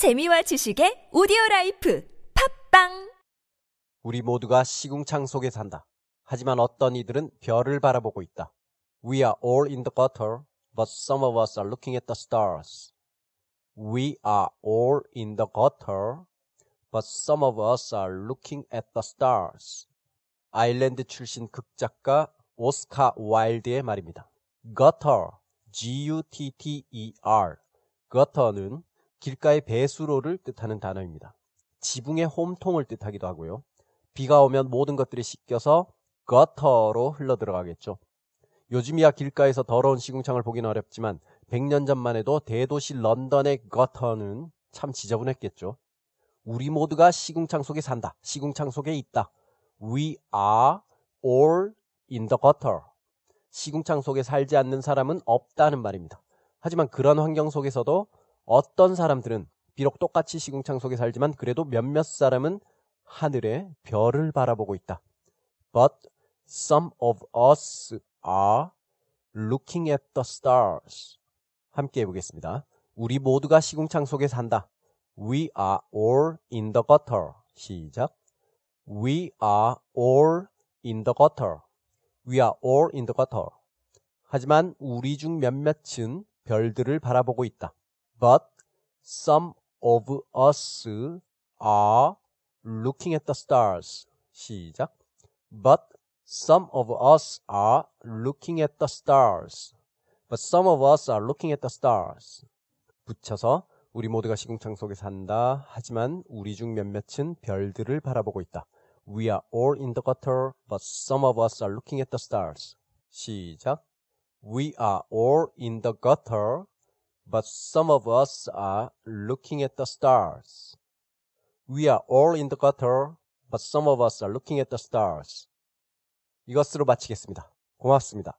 재미와 지식의 오디오 라이프 팝빵 우리 모두가 시궁창 속에 산다. 하지만 어떤 이들은 별을 바라보고 있다. We are all in the gutter, but some of us are looking at the stars. We are all in the gutter, but some of us are looking at the stars. 아일랜드 출신 극작가 오스카 와일드의 말입니다. gutter, G-U-T-T-E-R. gutter는 길가의 배수로를 뜻하는 단어입니다. 지붕의 홈통을 뜻하기도 하고요. 비가 오면 모든 것들이 씻겨서 거터로 흘러들어가겠죠. 요즘이야 길가에서 더러운 시궁창을 보기는 어렵지만 100년 전만 해도 대도시 런던의 거터는 참 지저분했겠죠. 우리 모두가 시궁창 속에 산다. 시궁창 속에 있다. We are all in the gutter. 시궁창 속에 살지 않는 사람은 없다는 말입니다. 하지만 그런 환경 속에서도 어떤 사람들은 비록 똑같이 시궁창 속에 살지만 그래도 몇몇 사람은 하늘에 별을 바라보고 있다. But some of us are looking at the stars. 함께 해보겠습니다. 우리 모두가 시궁창 속에 산다. We are all in the gutter. 시작. We are all in the gutter. We are all in the gutter. 하지만 우리 중 몇몇은 별들을 바라보고 있다. But some of us are looking at the stars. 시작. But some of us are looking at the stars. But some of us are looking at the stars. 붙여서 우리 모두가 시궁창 속에 산다. 하지만 우리 중 몇몇은 별들을 바라보고 있다. We are all in the gutter, but some of us are looking at the stars. 시작. We are all in the gutter, but some of us are looking at the stars. We are all in the gutter, but some of us are looking at the stars. 이것으로 마치겠습니다. 고맙습니다.